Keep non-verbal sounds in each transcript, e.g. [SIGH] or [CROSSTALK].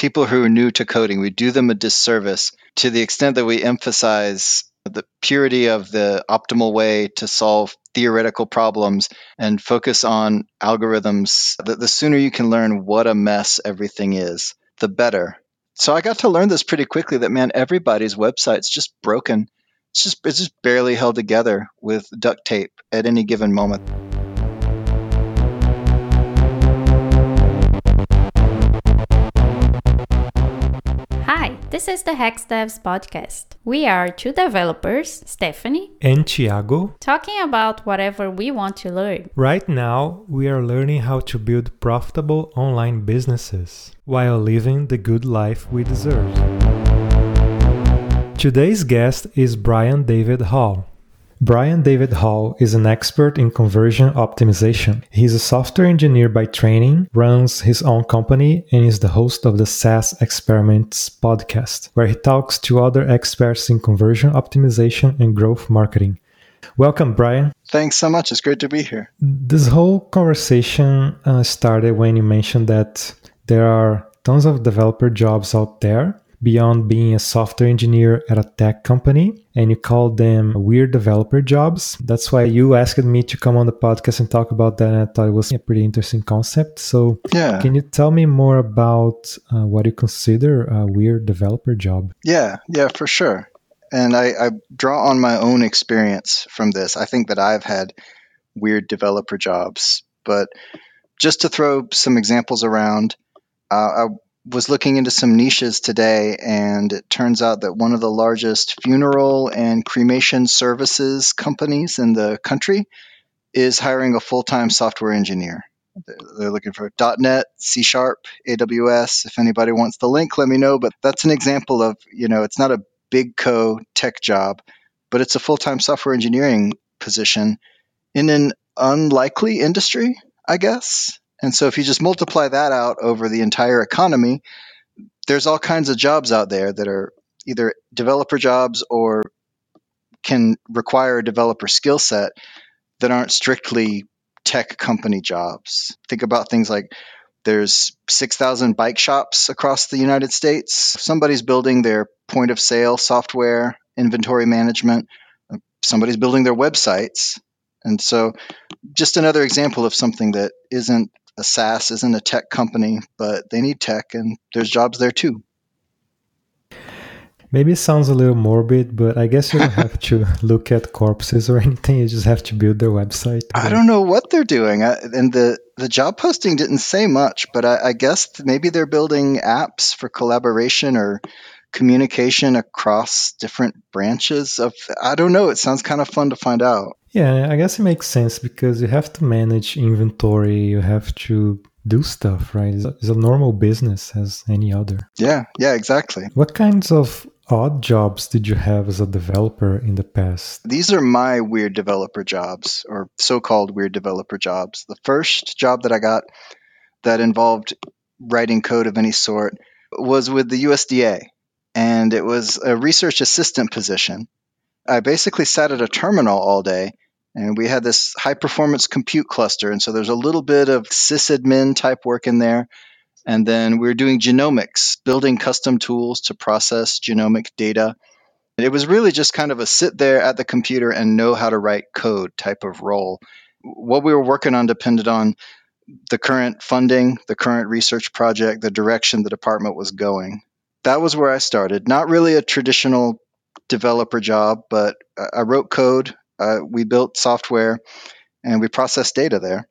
people who are new to coding, we do them a disservice to the extent that we emphasize the purity of the optimal way to solve theoretical problems and focus on algorithms. The, the sooner you can learn what a mess everything is, the better. So I got to learn this pretty quickly that man, everybody's website's just broken. It's just it's just barely held together with duct tape at any given moment. This is the Hex Devs podcast. We are two developers, Stephanie and Tiago, talking about whatever we want to learn. Right now, we are learning how to build profitable online businesses while living the good life we deserve. Today's guest is Brian David Hall. Brian David Hall is an expert in conversion optimization. He's a software engineer by training, runs his own company, and is the host of the SaaS Experiments podcast, where he talks to other experts in conversion optimization and growth marketing. Welcome, Brian. Thanks so much. It's great to be here. This whole conversation uh, started when you mentioned that there are tons of developer jobs out there beyond being a software engineer at a tech company and you call them weird developer jobs. That's why you asked me to come on the podcast and talk about that. And I thought it was a pretty interesting concept. So, yeah. can you tell me more about uh, what you consider a weird developer job? Yeah, yeah, for sure. And I, I draw on my own experience from this. I think that I've had weird developer jobs, but just to throw some examples around, uh, I was looking into some niches today, and it turns out that one of the largest funeral and cremation services companies in the country is hiring a full time software engineer. They're looking for .NET, C Sharp, AWS. If anybody wants the link, let me know. But that's an example of, you know, it's not a big co tech job, but it's a full time software engineering position in an unlikely industry, I guess. And so if you just multiply that out over the entire economy, there's all kinds of jobs out there that are either developer jobs or can require a developer skill set that aren't strictly tech company jobs. Think about things like there's 6,000 bike shops across the United States. Somebody's building their point of sale software, inventory management. Somebody's building their websites. And so, just another example of something that isn't a SaaS isn't a tech company, but they need tech, and there's jobs there too. Maybe it sounds a little morbid, but I guess you don't have to [LAUGHS] look at corpses or anything. You just have to build their website. I don't know what they're doing, I, and the the job posting didn't say much, but I, I guess maybe they're building apps for collaboration or communication across different branches of i don't know it sounds kind of fun to find out yeah i guess it makes sense because you have to manage inventory you have to do stuff right? It's a normal business as any other. Yeah yeah exactly. What kinds of odd jobs did you have as a developer in the past? These are my weird developer jobs or so-called weird developer jobs. The first job that i got that involved writing code of any sort was with the usda and it was a research assistant position. I basically sat at a terminal all day and we had this high performance compute cluster. And so there's a little bit of sysadmin type work in there. And then we were doing genomics, building custom tools to process genomic data. It was really just kind of a sit there at the computer and know how to write code type of role. What we were working on depended on the current funding, the current research project, the direction the department was going that was where I started. Not really a traditional developer job, but I wrote code, uh, we built software, and we processed data there.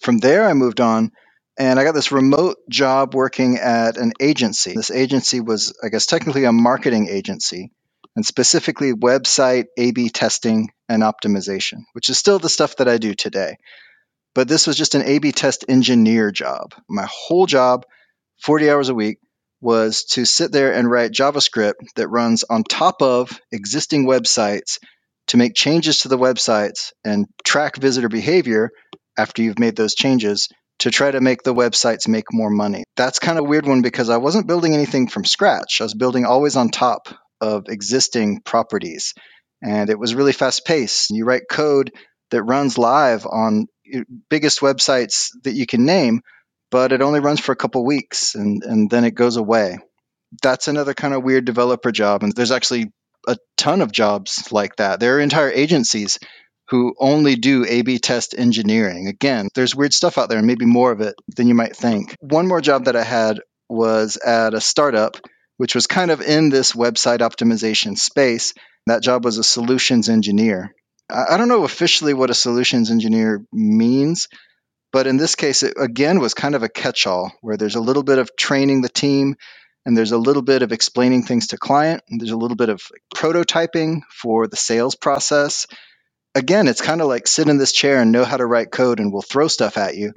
From there, I moved on and I got this remote job working at an agency. This agency was, I guess, technically a marketing agency and specifically website A B testing and optimization, which is still the stuff that I do today. But this was just an A B test engineer job. My whole job, 40 hours a week, was to sit there and write JavaScript that runs on top of existing websites to make changes to the websites and track visitor behavior after you've made those changes to try to make the websites make more money. That's kind of weird one because I wasn't building anything from scratch. I was building always on top of existing properties. And it was really fast paced. You write code that runs live on biggest websites that you can name, but it only runs for a couple weeks and, and then it goes away. That's another kind of weird developer job. And there's actually a ton of jobs like that. There are entire agencies who only do A B test engineering. Again, there's weird stuff out there and maybe more of it than you might think. One more job that I had was at a startup, which was kind of in this website optimization space. That job was a solutions engineer. I don't know officially what a solutions engineer means, but in this case, it again was kind of a catch all where there's a little bit of training the team and there's a little bit of explaining things to client and there's a little bit of prototyping for the sales process. Again it's kind of like sit in this chair and know how to write code and we'll throw stuff at you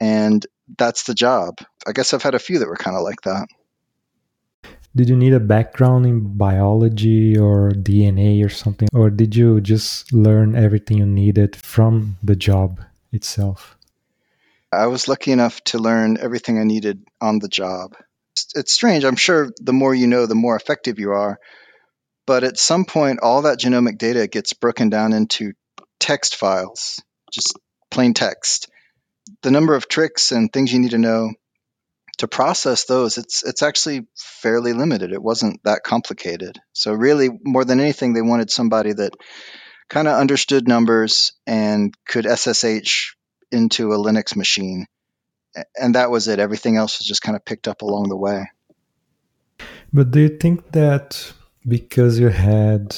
and that's the job. I guess i've had a few that were kind of like that. Did you need a background in biology or dna or something or did you just learn everything you needed from the job itself? I was lucky enough to learn everything i needed on the job it's strange. I'm sure the more you know, the more effective you are. But at some point, all that genomic data gets broken down into text files, just plain text. The number of tricks and things you need to know to process those, it's it's actually fairly limited. It wasn't that complicated. So really, more than anything, they wanted somebody that kind of understood numbers and could SSH into a Linux machine and that was it. Everything else was just kind of picked up along the way. But do you think that because you had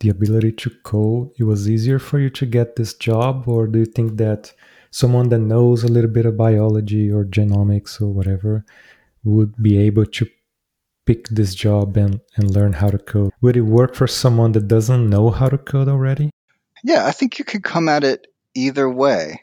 the ability to code, it was easier for you to get this job? Or do you think that someone that knows a little bit of biology or genomics or whatever would be able to pick this job and, and learn how to code? Would it work for someone that doesn't know how to code already? Yeah, I think you could come at it either way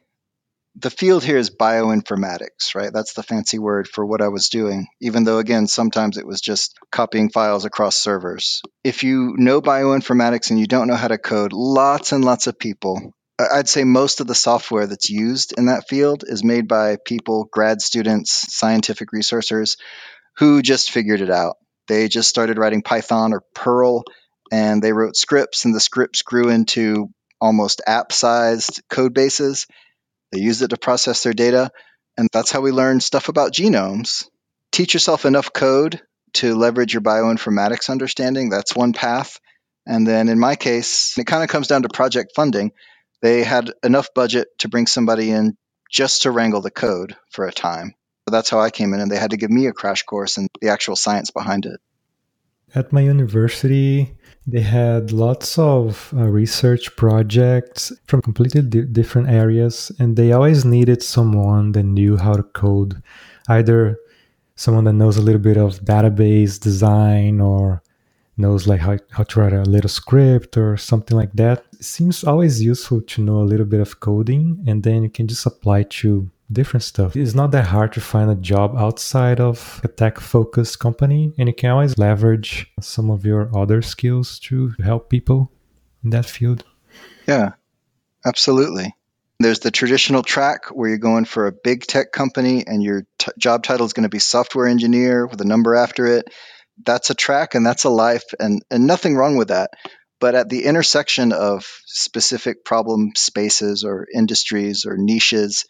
the field here is bioinformatics, right? That's the fancy word for what I was doing, even though, again, sometimes it was just copying files across servers. If you know bioinformatics and you don't know how to code, lots and lots of people, I'd say most of the software that's used in that field is made by people, grad students, scientific researchers, who just figured it out. They just started writing Python or Perl and they wrote scripts, and the scripts grew into almost app sized code bases they used it to process their data. And that's how we learn stuff about genomes. Teach yourself enough code to leverage your bioinformatics understanding. That's one path. And then in my case, it kind of comes down to project funding. They had enough budget to bring somebody in just to wrangle the code for a time. So that's how I came in, and they had to give me a crash course in the actual science behind it. At my university, they had lots of uh, research projects from completely di- different areas, and they always needed someone that knew how to code, either someone that knows a little bit of database design or knows like how, how to write a little script or something like that. It seems always useful to know a little bit of coding, and then you can just apply to different stuff. It's not that hard to find a job outside of a tech focused company, and you can always leverage some of your other skills to help people in that field. Yeah, absolutely. There's the traditional track where you're going for a big tech company and your t- job title is going to be software engineer with a number after it. That's a track and that's a life, and, and nothing wrong with that. But at the intersection of specific problem spaces or industries or niches,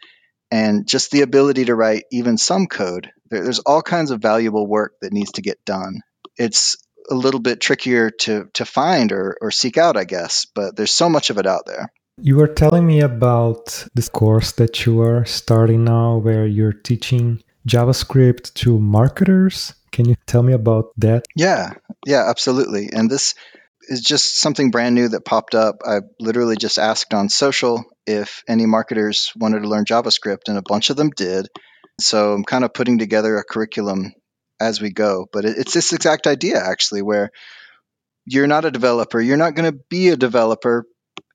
and just the ability to write even some code. There's all kinds of valuable work that needs to get done. It's a little bit trickier to, to find or, or seek out, I guess, but there's so much of it out there. You were telling me about this course that you are starting now where you're teaching JavaScript to marketers. Can you tell me about that? Yeah, yeah, absolutely. And this is just something brand new that popped up. I literally just asked on social if any marketers wanted to learn JavaScript, and a bunch of them did. So I'm kind of putting together a curriculum as we go. But it's this exact idea, actually, where you're not a developer, you're not going to be a developer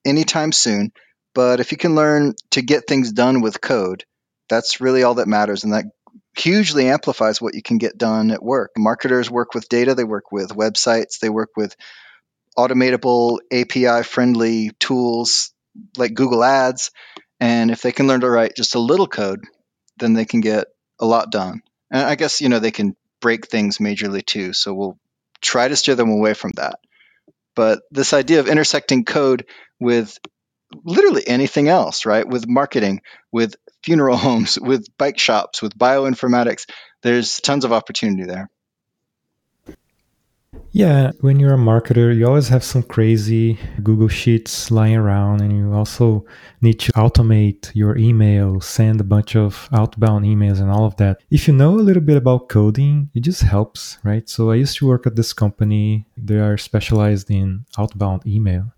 anytime soon. But if you can learn to get things done with code, that's really all that matters. And that hugely amplifies what you can get done at work. Marketers work with data, they work with websites, they work with automatable API friendly tools like Google Ads. And if they can learn to write just a little code, then they can get a lot done. And I guess, you know, they can break things majorly too. So we'll try to steer them away from that. But this idea of intersecting code with literally anything else, right? With marketing, with funeral [LAUGHS] homes, with bike shops, with bioinformatics. There's tons of opportunity there. Yeah, when you're a marketer, you always have some crazy Google Sheets lying around, and you also need to automate your email, send a bunch of outbound emails, and all of that. If you know a little bit about coding, it just helps, right? So I used to work at this company, they are specialized in outbound email.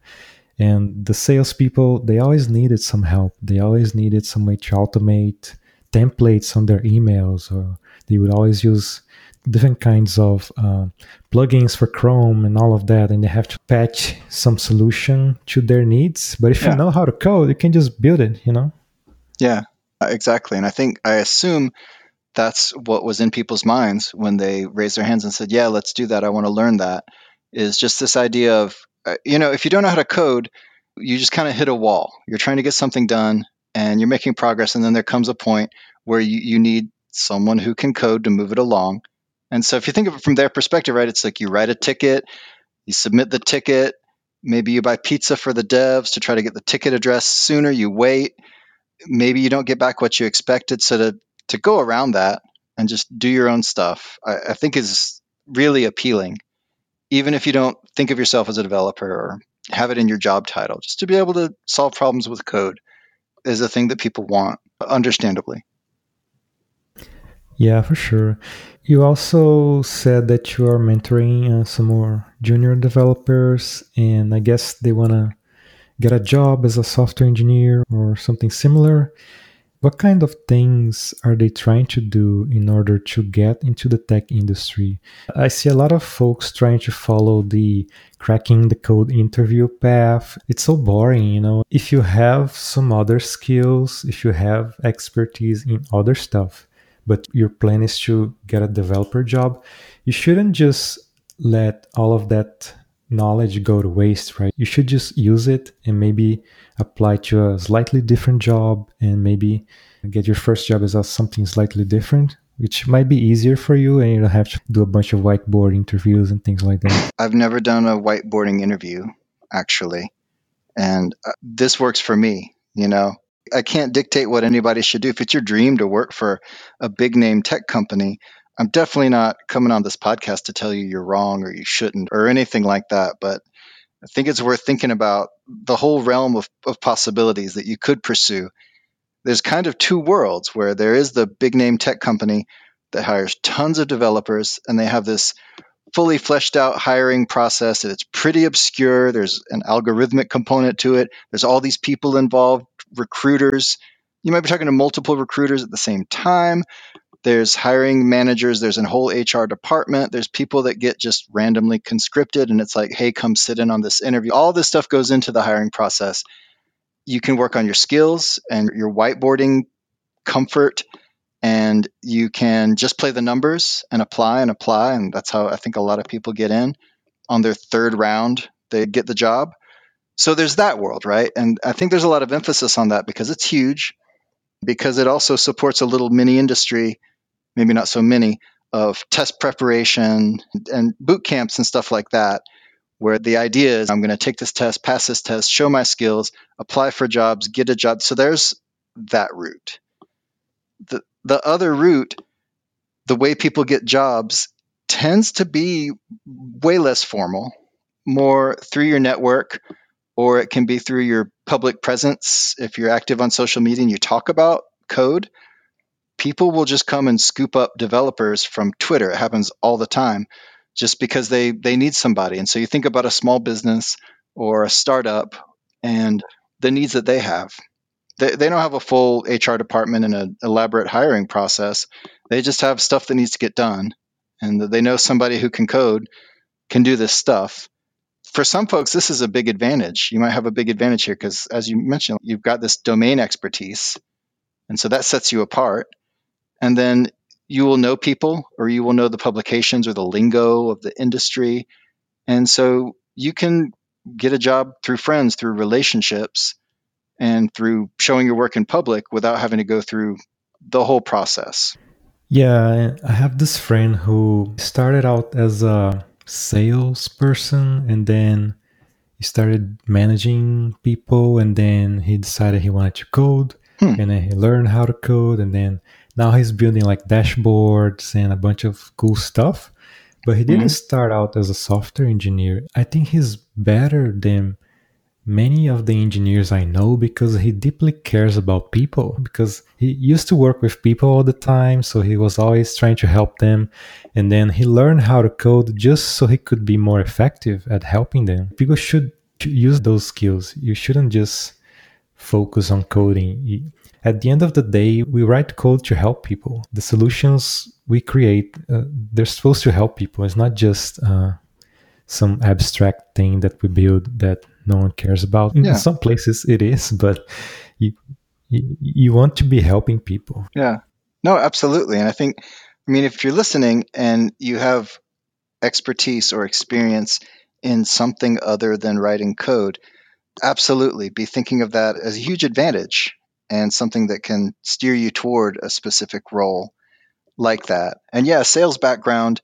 And the salespeople, they always needed some help. They always needed some way to automate templates on their emails, or they would always use different kinds of uh, plugins for Chrome and all of that, and they have to patch some solution to their needs. But if yeah. you know how to code, you can just build it, you know? Yeah, exactly. And I think, I assume that's what was in people's minds when they raised their hands and said, Yeah, let's do that. I want to learn that. Is just this idea of, uh, you know, if you don't know how to code, you just kind of hit a wall. You're trying to get something done and you're making progress. And then there comes a point where you, you need someone who can code to move it along and so if you think of it from their perspective, right, it's like you write a ticket, you submit the ticket, maybe you buy pizza for the devs to try to get the ticket address sooner, you wait, maybe you don't get back what you expected. So to to go around that and just do your own stuff, I, I think is really appealing. Even if you don't think of yourself as a developer or have it in your job title, just to be able to solve problems with code is a thing that people want, understandably. Yeah, for sure. You also said that you are mentoring uh, some more junior developers, and I guess they want to get a job as a software engineer or something similar. What kind of things are they trying to do in order to get into the tech industry? I see a lot of folks trying to follow the cracking the code interview path. It's so boring, you know. If you have some other skills, if you have expertise in other stuff, but your plan is to get a developer job, you shouldn't just let all of that knowledge go to waste, right? You should just use it and maybe apply to a slightly different job and maybe get your first job as something slightly different, which might be easier for you and you don't have to do a bunch of whiteboard interviews and things like that. I've never done a whiteboarding interview, actually. And uh, this works for me, you know. I can't dictate what anybody should do. If it's your dream to work for a big name tech company, I'm definitely not coming on this podcast to tell you you're wrong or you shouldn't or anything like that. But I think it's worth thinking about the whole realm of, of possibilities that you could pursue. There's kind of two worlds where there is the big name tech company that hires tons of developers and they have this fully fleshed out hiring process. It's pretty obscure. There's an algorithmic component to it. There's all these people involved, recruiters. You might be talking to multiple recruiters at the same time. There's hiring managers. There's a whole HR department. There's people that get just randomly conscripted, and it's like, hey, come sit in on this interview. All this stuff goes into the hiring process. You can work on your skills and your whiteboarding comfort and you can just play the numbers and apply and apply and that's how i think a lot of people get in on their third round they get the job so there's that world right? And i think there's a lot of emphasis on that because it's huge because it also supports a little mini industry maybe not so many of test preparation and boot camps and stuff like that where the idea is i'm going to take this test pass this test show my skills apply for jobs get a job. So there's that route the, the other route, the way people get jobs, tends to be way less formal, more through your network, or it can be through your public presence. If you're active on social media and you talk about code, people will just come and scoop up developers from Twitter. It happens all the time just because they, they need somebody. And so you think about a small business or a startup and the needs that they have they, they don't have a full HR department and an elaborate hiring process. They just have stuff that needs to get done, and they know somebody who can code can do this stuff. For some folks, this is a big advantage. You might have a big advantage here because, as you mentioned, you've got this domain expertise, and so that sets you apart. And then you will know people, or you will know the publications or the lingo of the industry, and so you can get a job through friends, through relationships and through showing your work in public without having to go through the whole process. Yeah, I have this friend who started out as a salesperson and then he started managing people and then he decided he wanted to code hmm. and then he learned how to code, and then now he's building like dashboards and a bunch of cool stuff. But he didn't mm-hmm. start out as a software engineer. I think he's better than many of the engineers I know because he deeply cares about people because he used to work with people all the time so he was always trying to help them. And then he learned how to code just so he could be more effective at helping them. People should use those skills. You shouldn't just focus on coding. At the end of the day we write code to help people. The solutions we create uh, they're supposed to help people. It's not just uh, some abstract thing that we build that no one cares about. In some places it is, but you, you, you want to be helping people. Yeah. No, absolutely. And I think I mean if you're listening and you have expertise or experience in something other than writing code, absolutely be thinking of that as a huge advantage and something that can steer you toward a specific role like that. And yeah, sales background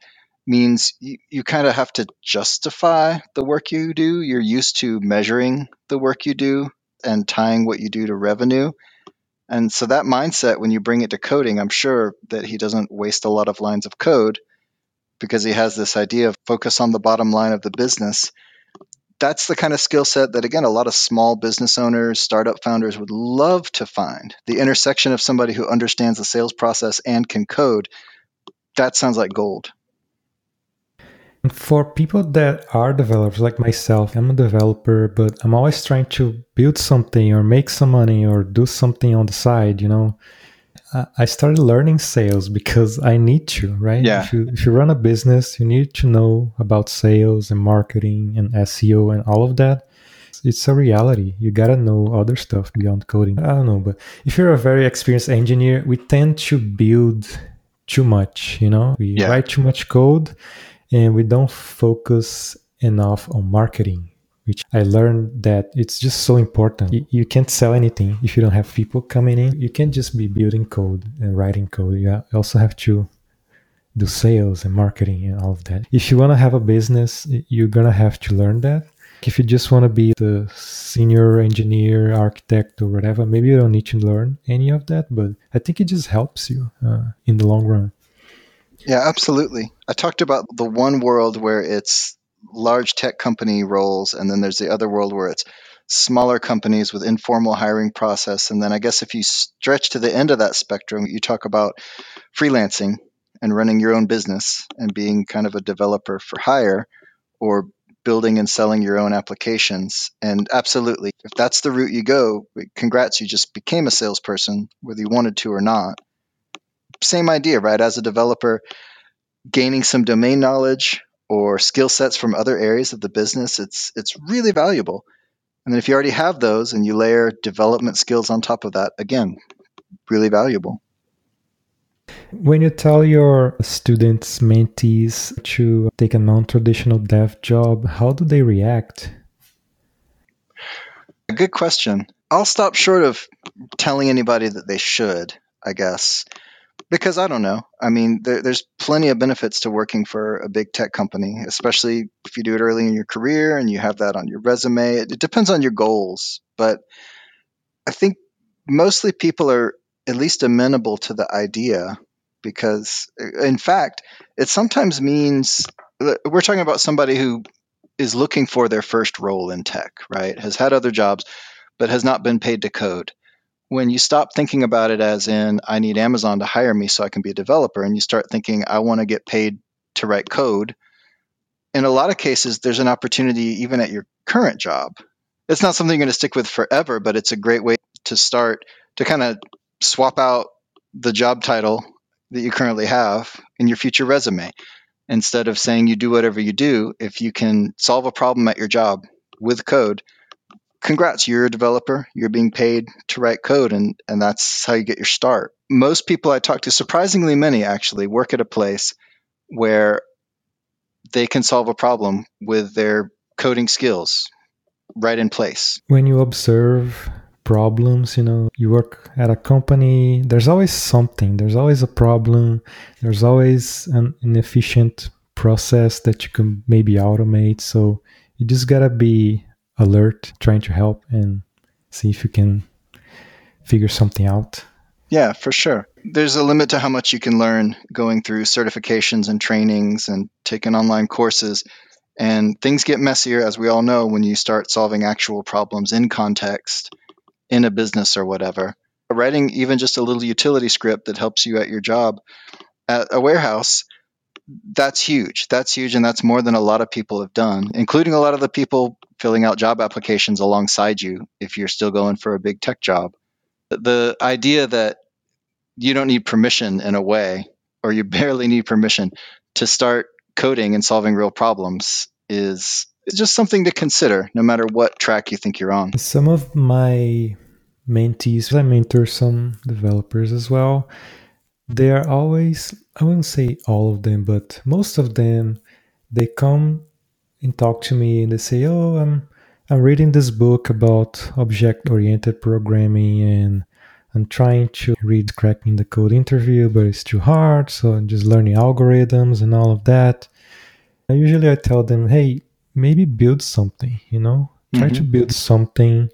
means you, you kind of have to justify the work you do. You're used to measuring the work you do and tying what you do to revenue. And so that mindset, when you bring it to coding, I'm sure that he doesn't waste a lot of lines of code because he has this idea of focus on the bottom line of the business. That's the kind of skill set that, again, a lot of small business owners, startup founders would love to find. The intersection of somebody who understands the sales process and can code, that sounds like gold. For people that are developers like myself, I'm a developer, but I'm always trying to build something or make some money or do something on the side, you know. I started learning sales because I need to, right? Yeah. If you, if you run a business, you need to know about sales and marketing and SEO and all of that. It's a reality. You gotta know other stuff beyond coding. I don't know, but if you're a very experienced engineer, we tend to build too much, you know? We yeah. write too much code and we don't focus enough on marketing which i learned that it's just so important. You, you, can't sell anything if you don't have people coming in. You can't just be building code and writing code. You also have to do sales and marketing and all of that. If you want to have a business you're gonna have to learn that. If you just want to be the senior engineer architect or whatever maybe you don't need to learn any of that but i think it just helps you uh, in the long run yeah, absolutely. I talked about the one world where it's large tech company roles, and then there's the other world where it's smaller companies with informal hiring process. And then I guess if you stretch to the end of that spectrum, you talk about freelancing and running your own business and being kind of a developer for hire or building and selling your own applications. And absolutely, if that's the route you go, congrats, you just became a salesperson, whether you wanted to or not same idea, right? As a developer, gaining some domain knowledge or skill sets from other areas of the business, it's it's really valuable. And then if you already have those and you layer development skills on top of that, again, really valuable. When you tell your students, mentees to take a non traditional dev job, how do they react? Good question. I'll stop short of telling anybody that they should, I guess. Because I don't know. I mean, there, there's plenty of benefits to working for a big tech company, especially if you do it early in your career and you have that on your resume. It, it depends on your goals, but I think mostly people are at least amenable to the idea because, in fact, it sometimes means uh, we're talking about somebody who is looking for their first role in tech, right? Has had other jobs, but has not been paid to code when you stop thinking about it as in I need Amazon to hire me so I can be a developer and you start thinking I want to get paid to write code, in a lot of cases there's an opportunity even at your current job. It's not something you're going to stick with forever, but it's a great way to start to kind of swap out the job title that you currently have in your future resume. Instead of saying you do whatever you do, if you can solve a problem at your job with code, congrats, you're a developer. You're being paid to write code, and, and that's how you get your start. Most people I talk to, surprisingly many actually, work at a place where they can solve a problem with their coding skills right in place. When you observe problems, you know, you work at a company, there's always something, there's always a problem, there's always an inefficient process that you can maybe automate. So you just gotta be alert, trying to help and see if you can figure something out. Yeah, for sure. There's a limit to how much you can learn going through certifications and trainings and taking online courses. And things get messier, as we all know, when you start solving actual problems in context, in a business or whatever. Writing even just a little utility script that helps you at your job at a warehouse, that's huge. That's huge. And that's more than a lot of people have done, including a lot of the people filling out job applications alongside you if you're still going for a big tech job. The idea that you don't need permission in a way, or you [LAUGHS] barely need permission to start coding and solving real problems is just something to consider no matter what track you think you're on. Some of my mentees, I mentor some developers as well. They are always, I wouldn't say all of them, but most of them, they come and talk to me and they say, Oh, I'm I'm reading this book about object oriented programming and I'm trying to read cracking the code interview, but it's too hard. So I'm just learning algorithms and all of that. And usually I tell them, hey, maybe build something, you know, try mm-hmm. to build something,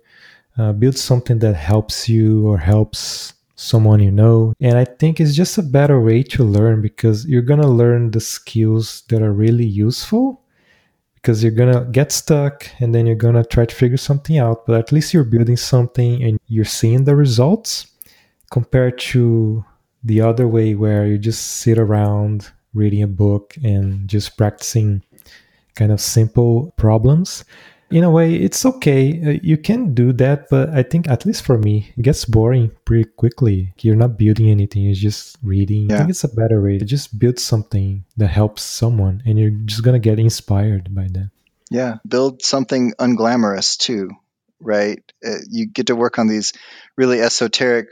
uh, build something that helps you or helps someone you know. And I think it's just a better way to learn because you're going to learn the skills that are really useful because you're gonna get stuck and then you're gonna try to figure something out but at least you're building something and you're seeing the results compared to the other way where you just sit around reading a book and just practicing kind of simple problems in a way it's okay. Uh, you can do that but i think at least for me it gets boring pretty quickly. You're not building anything you're just reading. Yeah. i think it's a better way to just build something that helps someone and you're just going to get inspired by that. Yeah build something unglamorous too right? Uh, you get to work on these really esoteric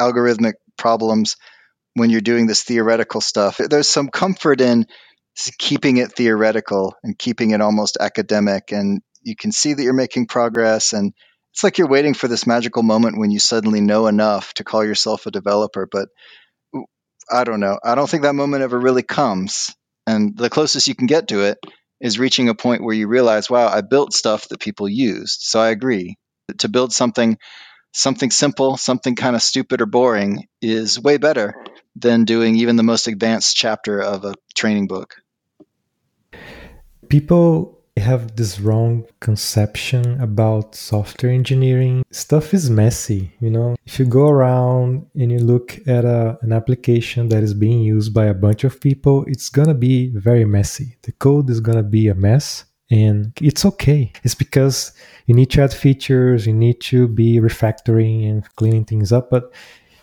algorithmic problems when you're doing this theoretical stuff. There's some comfort in keeping it theoretical and keeping it almost academic and you can see that you're making progress and it's like you're waiting for this magical moment when you suddenly know enough to call yourself a developer but i don't know. I don't think that moment ever really comes and the closest you can get to it is reaching a point where you realize wow i built stuff that people used. So i agree. To build something something simple something kind of stupid or boring is way better than doing even the most advanced chapter of a training book. People have this wrong conception about software engineering. Stuff is messy, you know. If you go around and you look at a, an application that is being used by a bunch of people, it's gonna be very messy. The code is gonna be a mess. And it's okay. It's because you need to add features, you need to be refactoring and cleaning things up. But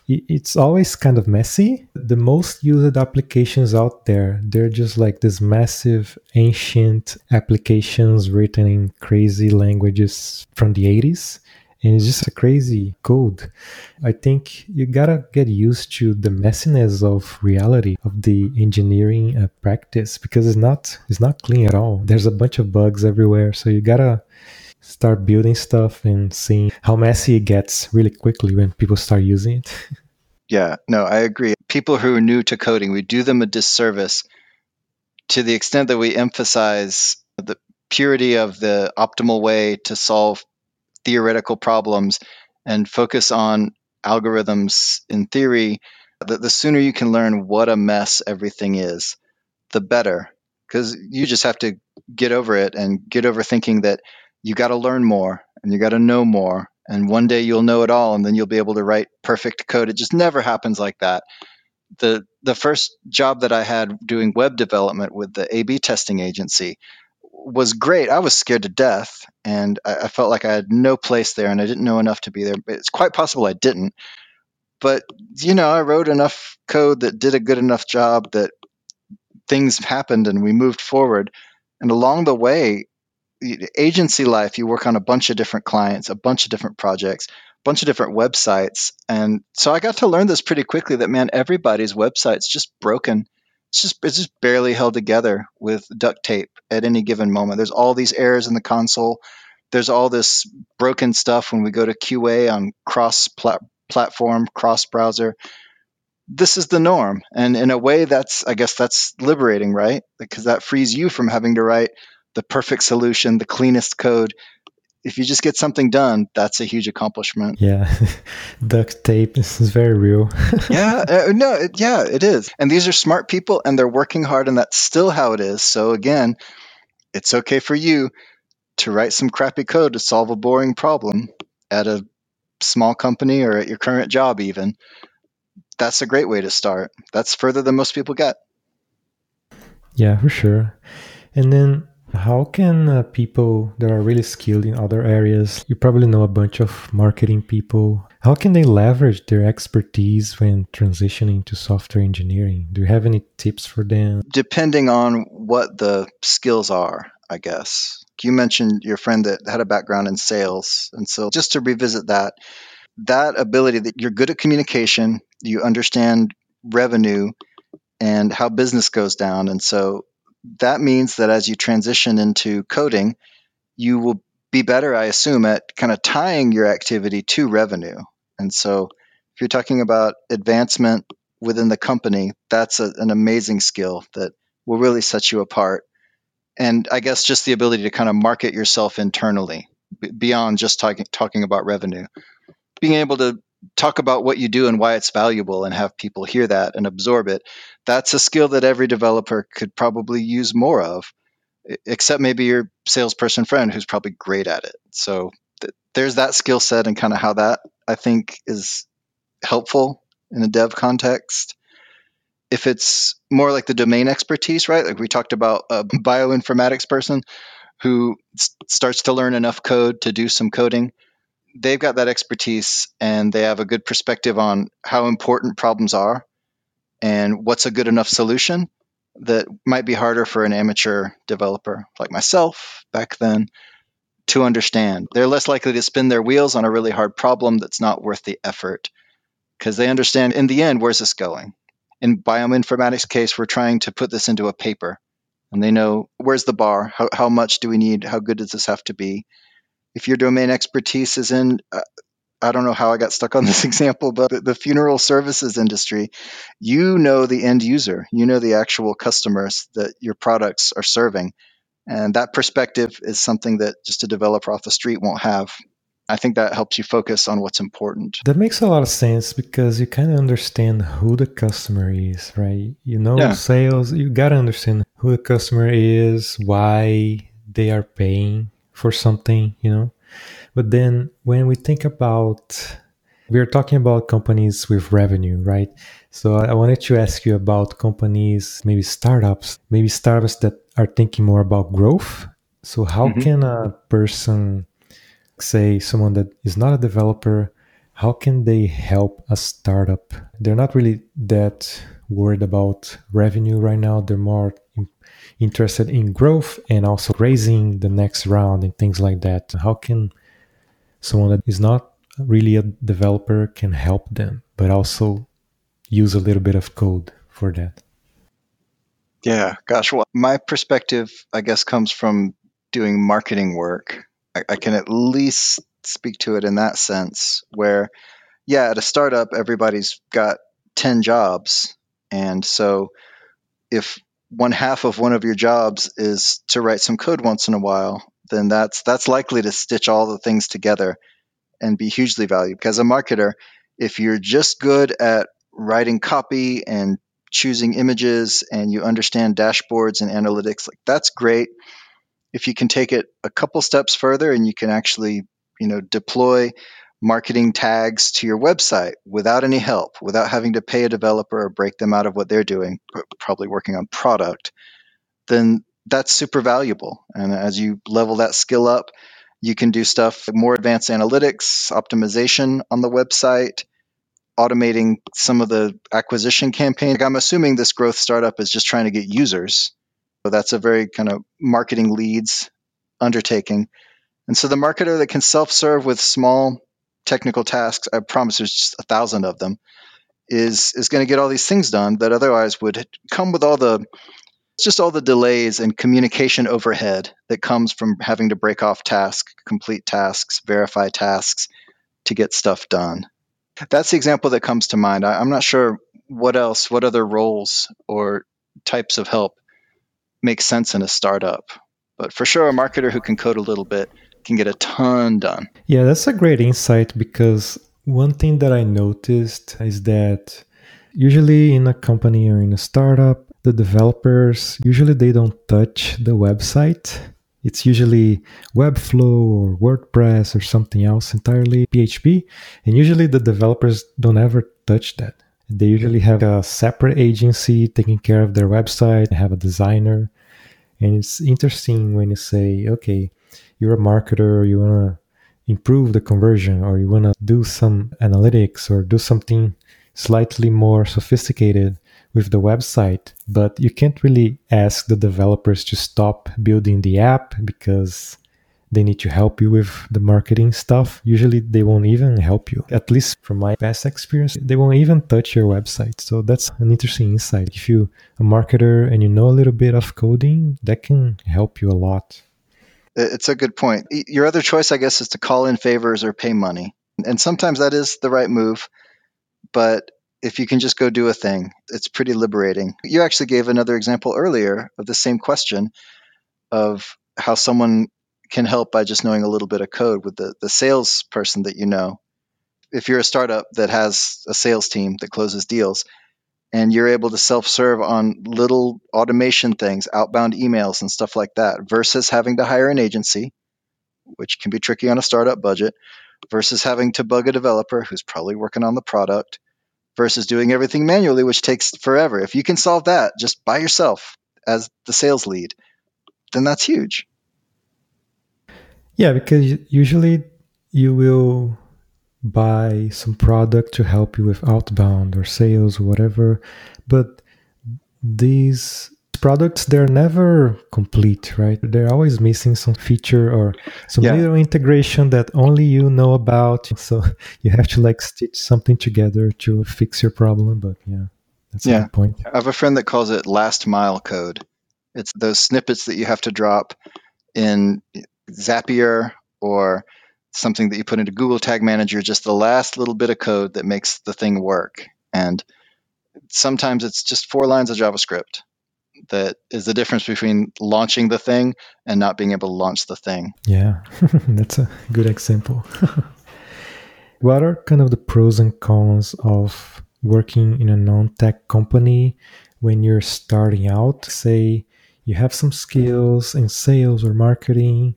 it's always kind of messy. The most used applications out there, they're just like this massive ancient applications written in crazy languages from the 80s. And it's just a crazy code. I think you gotta get used to the messiness of reality of the engineering uh, practice because it's not it's not clean at all. There's a bunch of bugs everywhere, so you gotta start building stuff and seeing how messy it gets really quickly when people start using it. [LAUGHS] yeah, no, I agree. People who are new to coding, we do them a disservice to the extent that we emphasize the purity of the optimal way to solve theoretical problems and focus on algorithms in theory. The, the sooner you can learn what a mess everything is, the better. Because you just have to get over it and get over thinking that you got to learn more and you got to know more. And one day you'll know it all and then you'll be able to write perfect code. It just never happens like that. The the first job that i had doing web development with the ab testing agency was great. I was scared to death and I, I felt like i had no place there and i didn't know enough to be there. It's quite possible i didn't. But you know i wrote enough code that did a good enough job that things happened and we moved forward. And along the way agency life, you work on a bunch of different clients, a bunch of different projects, a bunch of different websites. And so I got to learn this pretty quickly that man, everybody's website's just broken. It's just it's just barely held together with duct tape at any given moment. There's all these errors in the console. There's all this broken stuff when we go to QA on cross platform, cross browser. This is the norm. And in a way that's I guess that's liberating, right? Because that frees you from having to write the perfect solution, the cleanest code. if you just get something done, that's a huge accomplishment. Yeah, [LAUGHS] duct tape this [LAUGHS] is very real. [LAUGHS] yeah, uh, no, it, yeah, it is. And these are smart people, and they're working hard, and that's still how it is. So again, it's okay for you to write some crappy code to solve a boring problem at a small company or at your current job, even. That's a great way to start. That's further than most people get. Yeah, for sure. And then how can uh, people that are really skilled in other areas, you probably know a bunch of marketing people, how can they leverage their expertise when transitioning to software engineering? Do you have any tips for them? Depending on what the skills are, I guess. You mentioned your friend that had a background in sales. And so just to revisit that, that ability that you're good at communication, you understand revenue and how business goes down. And so that means that as you transition into coding, you will be better, I assume, at kind of tying your activity to revenue. And so if you're talking about advancement within the company, that's a, an amazing skill that will really set you apart. And I guess just the ability to kind of market yourself internally beyond just talking talking about revenue. Being able to talk about what you do and why it's valuable and have people hear that and absorb it that's a skill that every developer could probably use more of except maybe your salesperson friend who's probably great at it. So th- there's that skill set and kind of how that i think is helpful in a dev context. If it's more like the domain expertise right like we talked about a bioinformatics person who s- starts to learn enough code to do some coding they've got that expertise and they have a good perspective on how important problems are and what's a good enough solution that might be harder for an amateur developer like myself back then to understand. They're less likely to spin their wheels on a really hard problem that's not worth the effort because they understand in the end, where's this going? In bioinformatics case, we're trying to put this into a paper and they know where's the bar? How, how much do we need? How good does this have to be? If your domain expertise is in uh, I don't know how I got stuck on [LAUGHS] this example, but the, the funeral services industry, you know the end user, you know the actual customers that your products are serving. And that perspective is something that just a developer off the street won't have. I think that helps you focus on what's important. That makes a lot of sense because you kind of understand who the customer is, right? You know, yeah. sales, you got to understand who the customer is, why they are paying for something, you know. But then when we think about we're talking about companies with revenue, right? So I wanted to ask you about companies, maybe startups, maybe startups that are thinking more about growth. So how mm-hmm. can a person say someone that is not a developer how can they help a startup they're not really that worried about revenue right now they're more interested in growth and also raising the next round and things like that. How can someone that is not really a developer can help them, but also use a little bit of code for that? Yeah, gosh, well, my perspective, I guess, comes from doing marketing work. I, I can at least speak to it in that sense, where, yeah, at a startup, everybody's got 10 jobs. And so if one half of one of your jobs is to write some code once in a while, then that's that's likely to stitch all the things together and be hugely valuable. Because a marketer, if you're just good at writing copy and choosing images and you understand dashboards and analytics, like that's great. If you can take it a couple steps further and you can actually, you know, deploy marketing tags to your website without any help, without having to pay a developer or break them out of what they're doing, probably working on product, then that's super valuable. And as you level that skill up, you can do stuff like more advanced analytics, optimization on the website, automating some of the acquisition campaign. I'm assuming this growth startup is just trying to get users. So that's a very kind of marketing leads undertaking. And so the marketer that can self serve with small technical tasks, I promise there's just a thousand of them, is is going to get all these things done that otherwise would come with all the just all the delays and communication overhead that comes from having to break off tasks, complete tasks, verify tasks to get stuff done. That's the example that comes to mind. I, I'm not sure what else, what other roles or types of help make sense in a startup. But for sure, a marketer who can code a little bit can get a ton done. Yeah, that's a great insight because one thing that I noticed is that usually in a company or in a startup, the developers usually they don't touch the website. It's usually Webflow or WordPress or something else entirely PHP, and usually the developers don't ever touch that. They usually have a separate agency taking care of their website, they have a designer. And it's interesting when you say, okay, you're a marketer, you want to improve the conversion, or you want to do some analytics or do something slightly more sophisticated with the website, but you can't really ask the developers to stop building the app because they need to help you with the marketing stuff. Usually they won't even help you. At least from my past experience, they won't even touch your website. So that's an interesting insight. If you're a marketer and you know a little bit of coding, that can help you a lot. It's a good point. Your other choice, I guess, is to call in favors or pay money. And sometimes that is the right move. But if you can just go do a thing, it's pretty liberating. You actually gave another example earlier of the same question of how someone can help by just knowing a little bit of code with the, the salesperson that you know. If you're a startup that has a sales team that closes deals and you're able to self serve on little automation things, outbound emails, and stuff like that, versus having to hire an agency, which can be tricky on a startup budget, versus having to bug a developer who's probably working on the product versus doing everything manually, which takes forever. If you can solve that just by yourself as the sales lead, then that's huge. Yeah, because usually you will buy some product to help you with outbound or sales or whatever, but these products they're never complete right? They're always missing some feature or some yeah. little integration that only you know about. [LAUGHS] So you have to like stitch something together to fix your problem but yeah that's yeah. a good point. I have a friend that calls it last mile code. It's those snippets that you have to drop in zapier or something that you put into google tag manager just the last little bit of code that makes the thing work and sometimes it's just four lines of javascript that is the difference between launching the thing and not being able to launch the thing. Yeah, [LAUGHS] that's a good example. [LAUGHS] what are kind of the pros and cons of working in a non tech company when you're starting out? Say you have some skills in sales or marketing.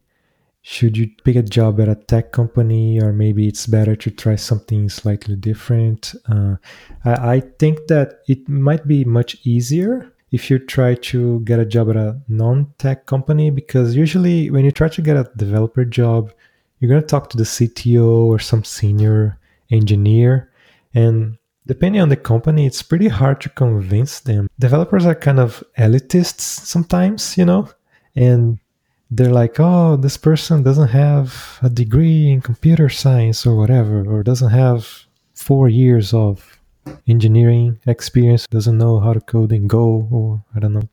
Should you pick a job at a tech company, or maybe it's better to try something slightly different? Uh, I, I think that it might be much easier if you try to get a job at a non-tech company because usually when you try to get a developer job you're going to talk to the cto or some senior engineer and depending on the company it's pretty hard to convince them developers are kind of elitists sometimes you know and they're like oh this person doesn't have a degree in computer science or whatever or doesn't have four years of engineering experience, doesn't know how to code in Go or I don't know.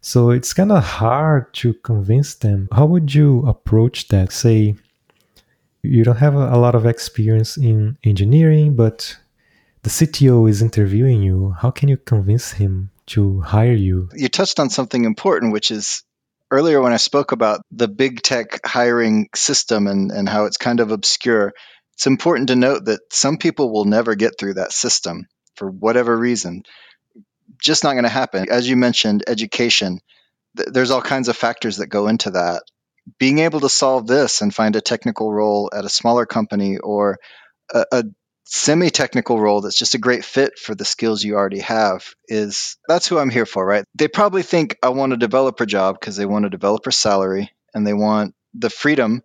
So it's kind of hard to convince them. How would you approach that? Say you don't have a, lot of experience in engineering, but the CTO is interviewing you. How can you convince him to hire you? You touched on something important, which is earlier when I spoke about the big tech hiring system and, and how it's kind of obscure. It's important to note that some people will never get through that system for whatever reason. Just not going to happen. As you mentioned, education, th- there's all kinds of factors that go into that. Being able to solve this and find a technical role at a smaller company or a, a semi technical role that's just a great fit for the skills you already have is that's who I'm here for, right? They probably think I want a developer job because they want a developer salary and they want the freedom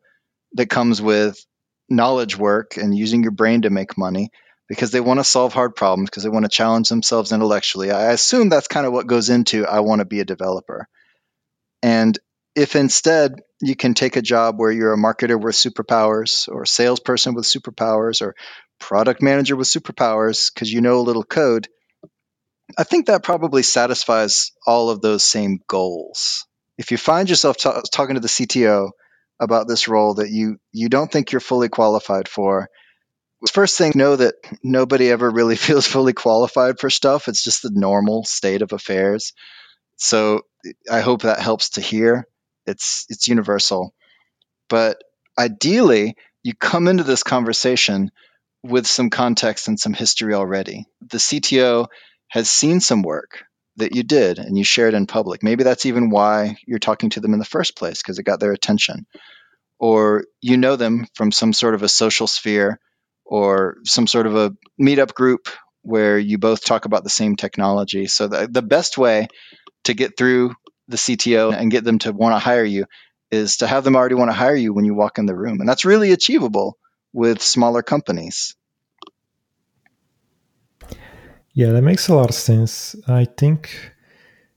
that comes with knowledge work and using your brain to make money because they want to solve hard problems because they want to challenge themselves intellectually. I assume that's kind of what goes into I want to be a developer. And if instead you can take a job where you're a marketer with superpowers or a salesperson with superpowers or product manager with superpowers because you know a little code, I think that probably satisfies all of those same goals. If you find yourself t- talking to the CTO about this role that you you don't think you're fully qualified for first thing know that nobody ever really [LAUGHS] feels fully qualified for stuff. It's just the normal state of affairs. So i hope that helps to hear it's it's universal but ideally, you come into this conversation with some context and some history already. The CTO has seen some work that you did and you shared in public. Maybe that's even why you're talking to them in the first place because it got their attention. Or you know them from some sort of a social sphere or some sort of a meetup group where you both talk about the same technology. So the, the best way to get through the CTO and get them to want to hire you is to have them already want to hire you when you walk in the room. And that's really achievable with smaller companies. Yeah, that makes a lot of sense. I think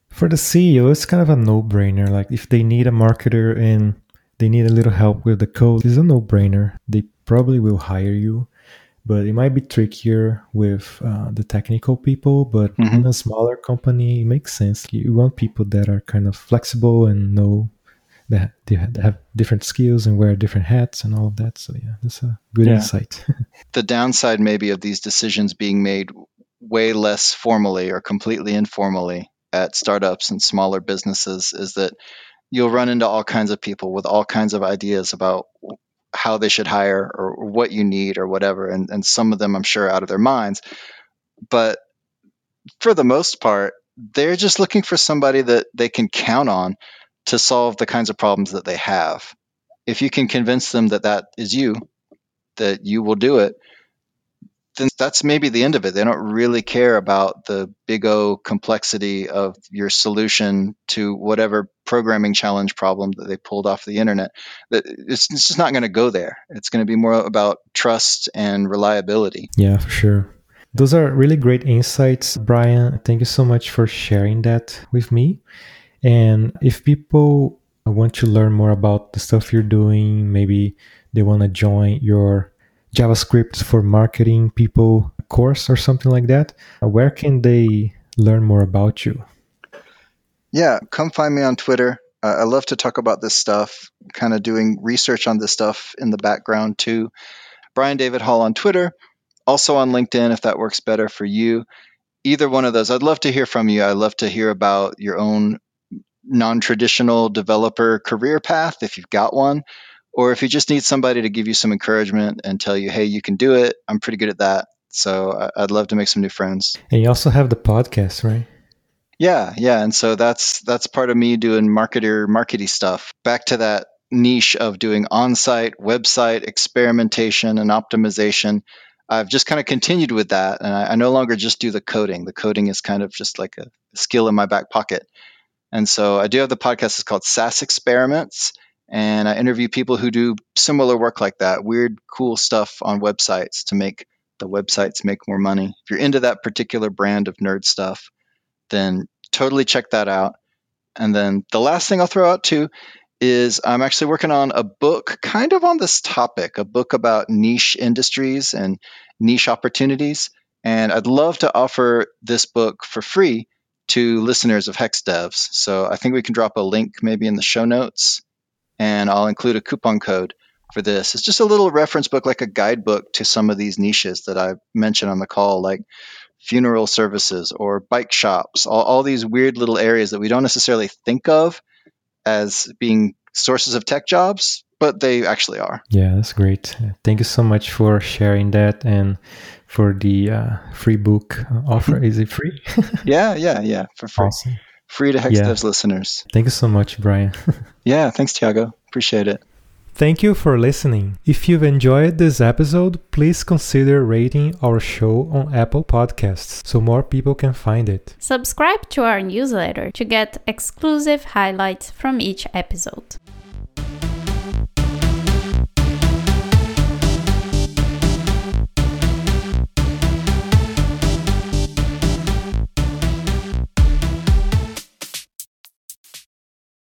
for the CEO, it's kind of a no brainer. Like if they need a marketer and they need a little help with the code, it's a no brainer. They probably will hire you, but it might be trickier with uh, the technical people. But mm-hmm. in a smaller company, it makes sense. You want people that are kind of flexible and know that they have different skills and wear different hats and all of that. So yeah, that's a good yeah. insight. [LAUGHS] the downside maybe of these decisions being made way less formally or completely informally at startups and smaller businesses is that you'll run into all kinds of people with all kinds of ideas about how they should hire or what you need or whatever and, and some of them i'm sure out of their minds but for the most part they're just looking for somebody that they can count on to solve the kinds of problems that they have. If you can convince them that that is you, that you will do it, then that's maybe the end of it. They don't really care about the big O complexity of your solution to whatever programming challenge problem that they pulled off the internet. It's, it's just not going to go there. It's going to be more about trust and reliability. Yeah, for sure. Those are really great insights, Brian. Thank you so much for sharing that with me. And if people want to learn more about the stuff you're doing, maybe they want to join your JavaScript for marketing people course or something like that, where can they learn more about you? Yeah, come find me on Twitter. Uh, I love to talk about this stuff, kind of doing research on this stuff in the background too. Brian David Hall on Twitter, also on LinkedIn if that works better for you. Either one of those, I'd love to hear from you. I'd love to hear about your own non-traditional developer career path if you've got one or if you just need somebody to give you some encouragement and tell you hey you can do it. I'm pretty good at that. So i'd love to make some new friends. And you also have the podcast right? Yeah yeah. And so that's that's part of me doing marketer markety stuff. Back to that niche of doing on-site website experimentation and optimization i've just kind of continued with that. And I, I no longer just do the coding. The coding is kind of just like a skill in my back pocket. And so I do have the podcast. It's called SaaS Experiments. And I interview people who do similar work like that, weird, cool stuff on websites to make the websites make more money. If you're into that particular brand of nerd stuff, then totally check that out. And then the last thing I'll throw out too is I'm actually working on a book kind of on this topic, a book about niche industries and niche opportunities. And I'd love to offer this book for free to listeners of Hex Devs. So I think we can drop a link maybe in the show notes, and I'll include a coupon code for this. It's just a little reference book, like a guidebook to some of these niches that I mentioned on the call, like funeral services or bike shops, all, all these weird little areas that we don't necessarily think of as being sources of tech jobs, but they actually are. Yeah, that's great. Thank you so much for sharing that and for the uh, free book offer. [LAUGHS] Is it free? [LAUGHS] yeah, yeah, yeah, for free. Awesome. Free to Hex yeah. Devs listeners. Thank you so much, Brian. [LAUGHS] yeah, thanks, Tiago. Appreciate it. Thank you for listening. If you've enjoyed this episode, please consider rating our show on Apple Podcasts so more people can find it. Subscribe to our newsletter to get exclusive highlights from each episode.